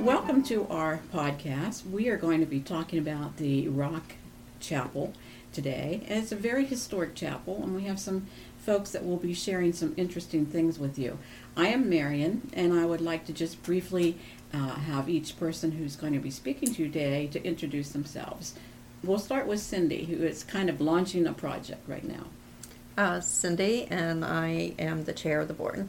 Welcome to our podcast. We are going to be talking about the Rock Chapel today. And it's a very historic chapel, and we have some folks that will be sharing some interesting things with you. I am Marion, and I would like to just briefly uh, have each person who's going to be speaking to you today to introduce themselves. We'll start with Cindy, who is kind of launching a project right now. Uh, Cindy, and I am the chair of the board.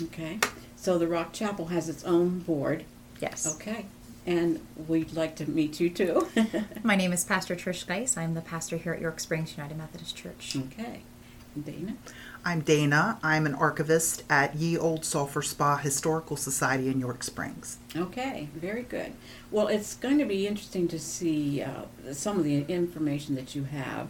Okay. So the Rock Chapel has its own board. Yes. Okay. And we'd like to meet you too. My name is Pastor Trish Geis. I'm the pastor here at York Springs United Methodist Church. okay. Daena? I'm Daena. I'm an archivist at Ye Old Sulphur Spa Historical Society in York Springs. Okay, very good. Well, it's going to be interesting to see uh, some of the information that you have.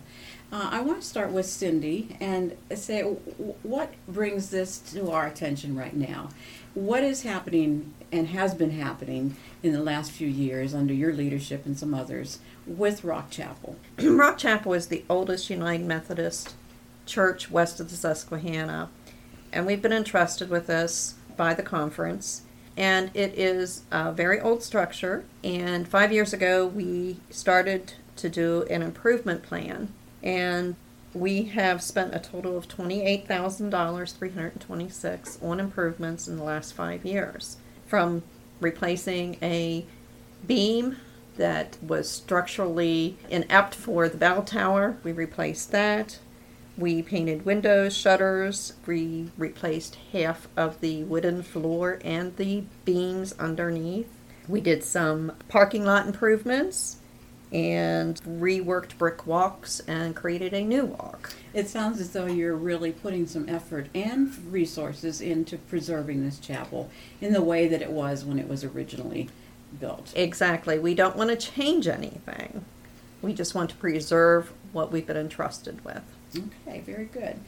Uh, I want to start with Cindy and say what brings this to our attention right now? What is happening and has been happening in the last few years under your leadership and some others with Rock Chapel? Rock Chapel is the oldest United Methodist church west of the Susquehanna, and we've been entrusted with this by the conference. And it is a very old structure. And five years ago, we started to do an improvement plan, and we have spent a total of twenty-eight thousand dollars, three hundred and twenty-six, on improvements in the last five years, from replacing a beam that was structurally inept for the bell tower. We replaced that. We painted windows, shutters. We replaced half of the wooden floor and the beams underneath. We did some parking lot improvements and reworked brick walks and created a new walk. It sounds as though you're really putting some effort and resources into preserving this chapel in the way that it was when it was originally built. Exactly. We don't want to change anything. We just want to preserve what we've been entrusted with. Okay, very good.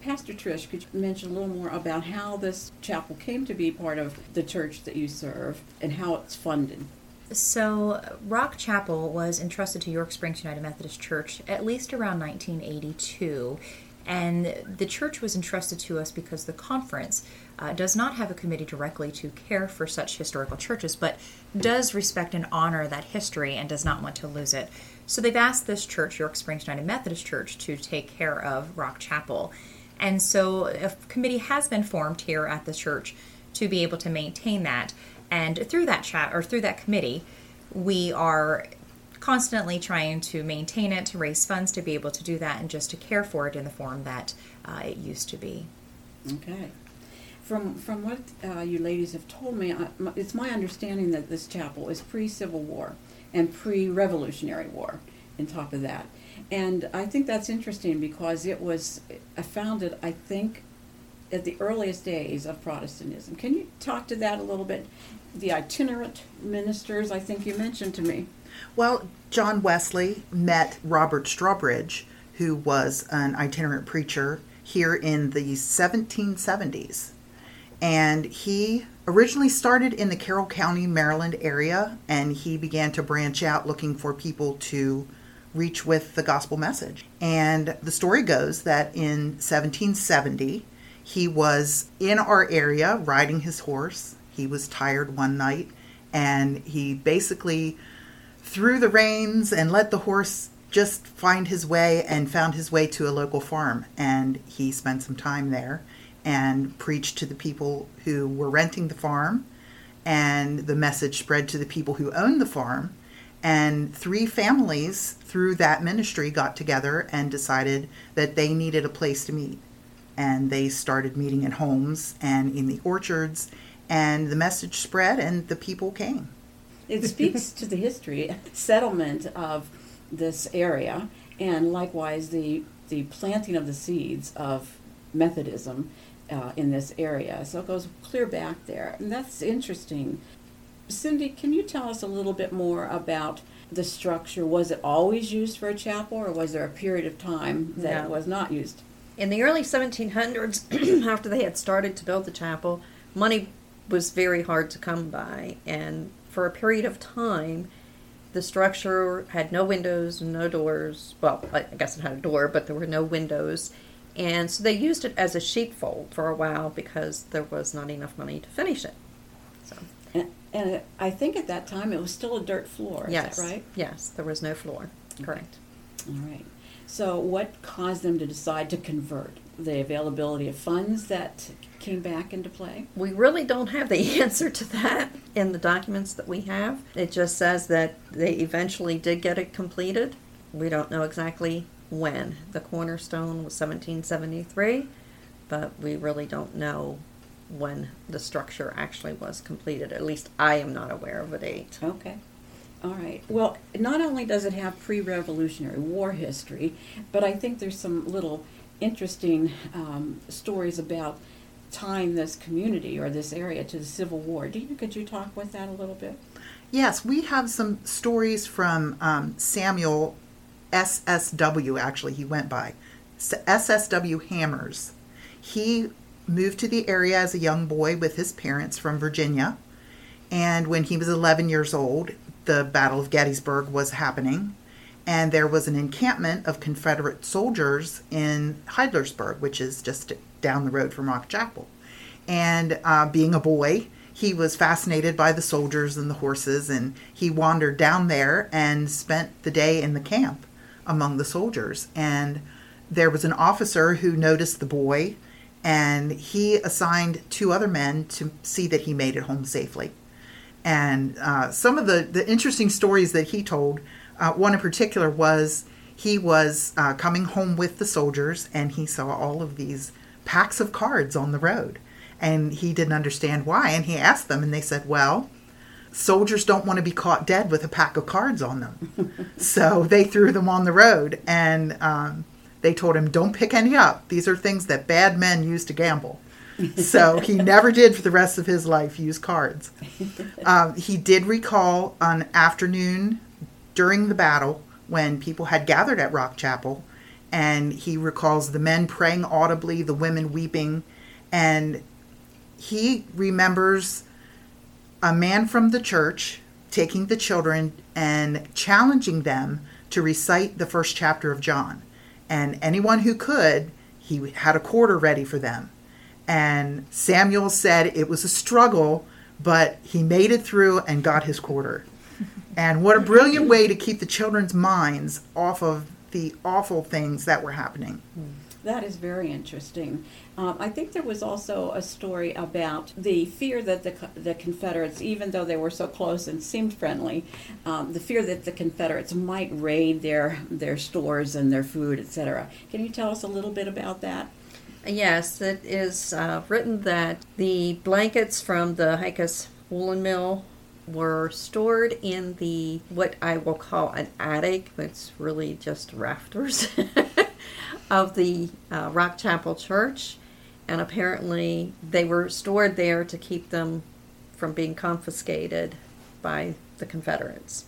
Pastor Trish, could you mention a little more about how this chapel came to be part of the church that you serve and how it's funded? So, Rock Chapel was entrusted to York Springs United Methodist Church at least around 1982. And the church was entrusted to us because the conference uh, does not have a committee directly to care for such historical churches, but does respect and honor that history and does not want to lose it. So they've asked this church, York Springs United Methodist Church, to take care of Rock Chapel. And so a committee has been formed here at the church to be able to maintain that. And through that chat or through that committee, we are constantly trying to maintain it, to raise funds to be able to do that, and just to care for it in the form that uh, it used to be. Okay. From from what uh, you ladies have told me, I, it's my understanding that this chapel is pre-Civil War and pre-Revolutionary War. On top of that, and I think that's interesting because it was uh, founded, I think, at the earliest days of Protestantism. Can you talk to that a little bit? The itinerant ministers, I think you mentioned to me. Well, John Wesley met Robert Strawbridge, who was an itinerant preacher here in the 1770s. And he originally started in the Carroll County, Maryland area, and he began to branch out looking for people to reach with the gospel message. And the story goes that in 1770, he was in our area riding his horse. He was tired one night, and he basically threw the reins and let the horse just find his way and found his way to a local farm. And he spent some time there and preached to the people who were renting the farm. And the message spread to the people who owned the farm. And three families through that ministry got together and decided that they needed a place to meet. And they started meeting in homes and in the orchards. And the message spread, and the people came. It speaks to the history, settlement of this area, and likewise the the planting of the seeds of Methodism uh, in this area. So it goes clear back there, and that's interesting. Cindy, can you tell us a little bit more about the structure? Was it always used for a chapel, or was there a period of time that No. it was not used? In the early 1700s, after they had started to build the chapel, money was very hard to come by. And for a period of time, the structure had no windows, no doors. Well, I guess it had a door, but there were no windows. And so they used it as a sheepfold for a while because there was not enough money to finish it. So And, and I think at that time it was still a dirt floor, is yes. that right? Yes, there was no floor. Correct. All right. So what caused them to decide to convert? The availability of funds that came back into play? We really don't have the answer to that in the documents that we have. It just says that they eventually did get it completed. We don't know exactly when. The cornerstone was 1773, but we really don't know when the structure actually was completed. At least I am not aware of a date. Okay. All right. Well, not only does it have pre-Revolutionary War history, but I think there's some little interesting um, stories about tying this community or this area to the Civil War. Do you could you talk with that a little bit? Yes, we have some stories from um, Samuel SSW, actually, he went by. SSW Hammers. He moved to the area as a young boy with his parents from Virginia. And when he was 11 years old, the Battle of Gettysburg was happening. And there was an encampment of Confederate soldiers in Heidlersburg, which is just down the road from Rock Chapel. And uh, being a boy, he was fascinated by the soldiers and the horses, and he wandered down there and spent the day in the camp among the soldiers. And there was an officer who noticed the boy, and he assigned two other men to see that he made it home safely. And uh, some of the, the interesting stories that he told, uh, one in particular was he was uh, coming home with the soldiers and he saw all of these packs of cards on the road. And he didn't understand why. And he asked them, and they said, Well, soldiers don't want to be caught dead with a pack of cards on them. so they threw them on the road and um, they told him, Don't pick any up. These are things that bad men use to gamble. so he never did for the rest of his life use cards. Um, he did recall an afternoon during the battle when people had gathered at Rock Chapel, and he recalls the men praying audibly, the women weeping, and he remembers a man from the church taking the children and challenging them to recite the first chapter of John. And anyone who could, he had a quarter ready for them. And Samuel said it was a struggle, but he made it through and got his quarter. And what a brilliant way to keep the children's minds off of the awful things that were happening. That is very interesting. Um, I think there was also a story about the fear that the, the Confederates, even though they were so close and seemed friendly, um, the fear that the Confederates might raid their, their stores and their food, etc. Can you tell us a little bit about that? Yes, it is uh, written that the blankets from the Hicus woolen mill were stored in the what I will call an attic. It's really just rafters of the uh, Rock Chapel Church, and apparently they were stored there to keep them from being confiscated by the Confederates.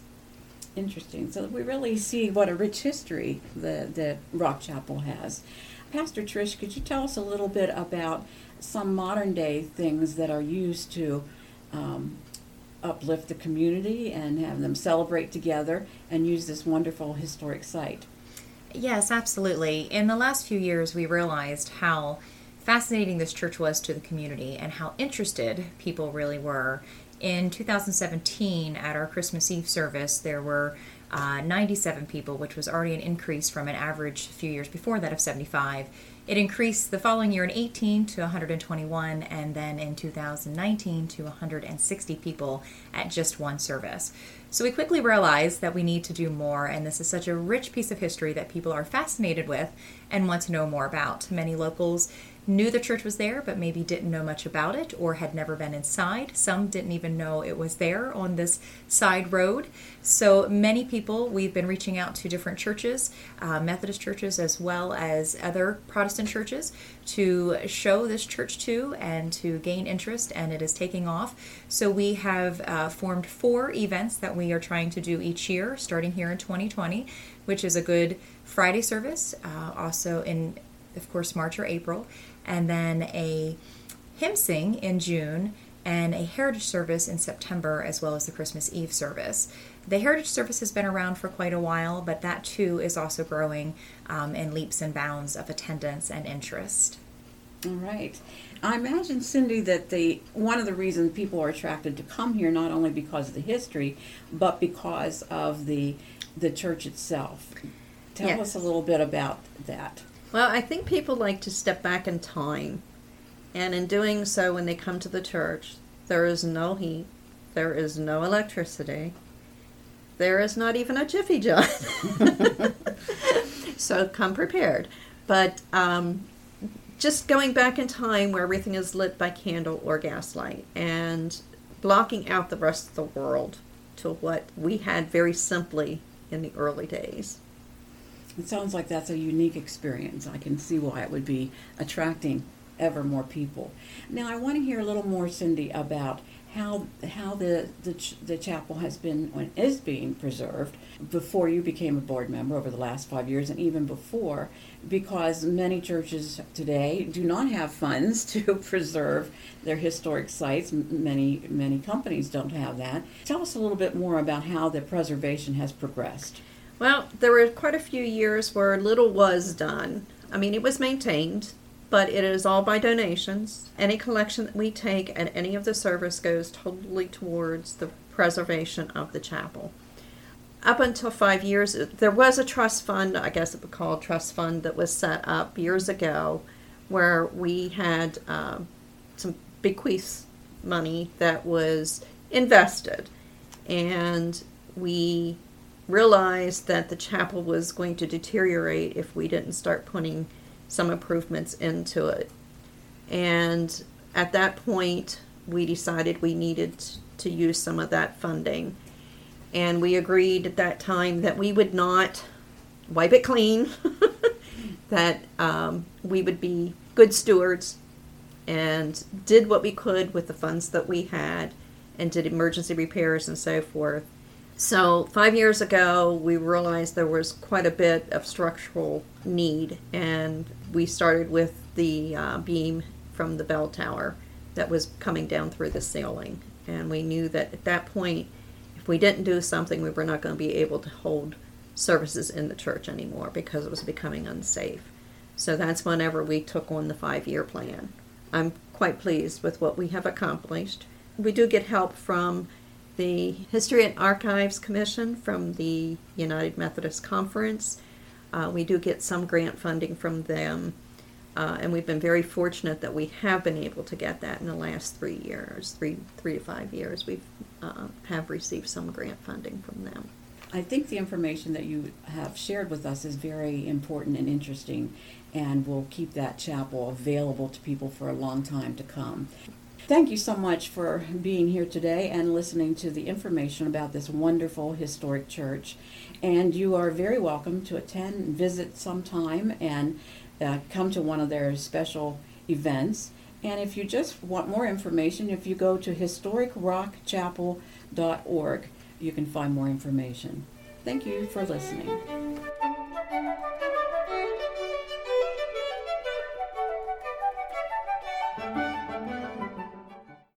Interesting. So we really see what a rich history the, the Rock Chapel has. Pastor Trish, could you tell us a little bit about some modern day things that are used to um, uplift the community and have them celebrate together and use this wonderful historic site? Yes, absolutely. In the last few years, we realized how fascinating this church was to the community and how interested people really were. In 2017, at our Christmas Eve service, there were uh, 97 people, which was already an increase from an average few years before that of 75. It increased the following year in 18 to 121, and then in 2019 to 160 people at just one service. So we quickly realized that we need to do more, and this is such a rich piece of history that people are fascinated with and want to know more about. Many locals knew the church was there, but maybe didn't know much about it or had never been inside. Some didn't even know it was there on this side road. So many people, we've been reaching out to different churches, uh, Methodist churches as well as other Protestant churches, to show this church to and to gain interest, and it is taking off. So we have uh, formed four events that we are trying to do each year, starting here in 2020, which is a good Friday service, uh, also in, of course, March or April, and then a hymn sing in June and a heritage service in September, as well as the Christmas Eve service. The heritage service has been around for quite a while, but that too is also growing um, in leaps and bounds of attendance and interest. All right. I imagine, Cindy, that the one of the reasons people are attracted to come here not only because of the history, but because of the the church itself. Tell Yes. us a little bit about that. Well, I think people like to step back in time. And in doing so, when they come to the church, there is no heat, there is no electricity, there is not even a Jiffy John. so come prepared. But um, just going back in time where everything is lit by candle or gaslight and blocking out the rest of the world to what we had very simply in the early days. It sounds like that's a unique experience. I can see why it would be attracting ever more people. Now, I want to hear a little more, Cindy, about how how the the, the chapel has been and is being preserved before you became a board member over the last five years, and even before, because many churches today do not have funds to preserve their historic sites. Many many companies don't have that. Tell us a little bit more about how the preservation has progressed. Well, there were quite a few years where little was done. I mean, it was maintained, but it is all by donations. Any collection that we take at any of the service goes totally towards the preservation of the chapel. Up until five years, there was a trust fund, I guess it would call trust fund, that was set up years ago where we had um, some bequeaths money that was invested. And we realized that the chapel was going to deteriorate if we didn't start putting some improvements into it. And at that point, we decided we needed to use some of that funding. And we agreed at that time that we would not wipe it clean, that um, we would be good stewards and did what we could with the funds that we had and did emergency repairs and so forth. So, five years ago, we realized there was quite a bit of structural need, and we started with the uh, beam from the bell tower that was coming down through the ceiling. And we knew that at that point, if we didn't do something, we were not going to be able to hold services in the church anymore because it was becoming unsafe. So, that's whenever we took on the five year plan. I'm quite pleased with what we have accomplished. We do get help from the History and Archives Commission from the United Methodist Conference. Uh, we do get some grant funding from them, uh, and we've been very fortunate that we have been able to get that in the last three years, three three to five years. We've uh, have received some grant funding from them. I think the information that you have shared with us is very important and interesting, and will keep that chapel available to people for a long time to come. Thank you so much for being here today and listening to the information about this wonderful historic church. And you are very welcome to attend visit sometime and uh, come to one of their special events. And if you just want more information, if you go to historicrockchapel.org, you can find more information. Thank you for listening.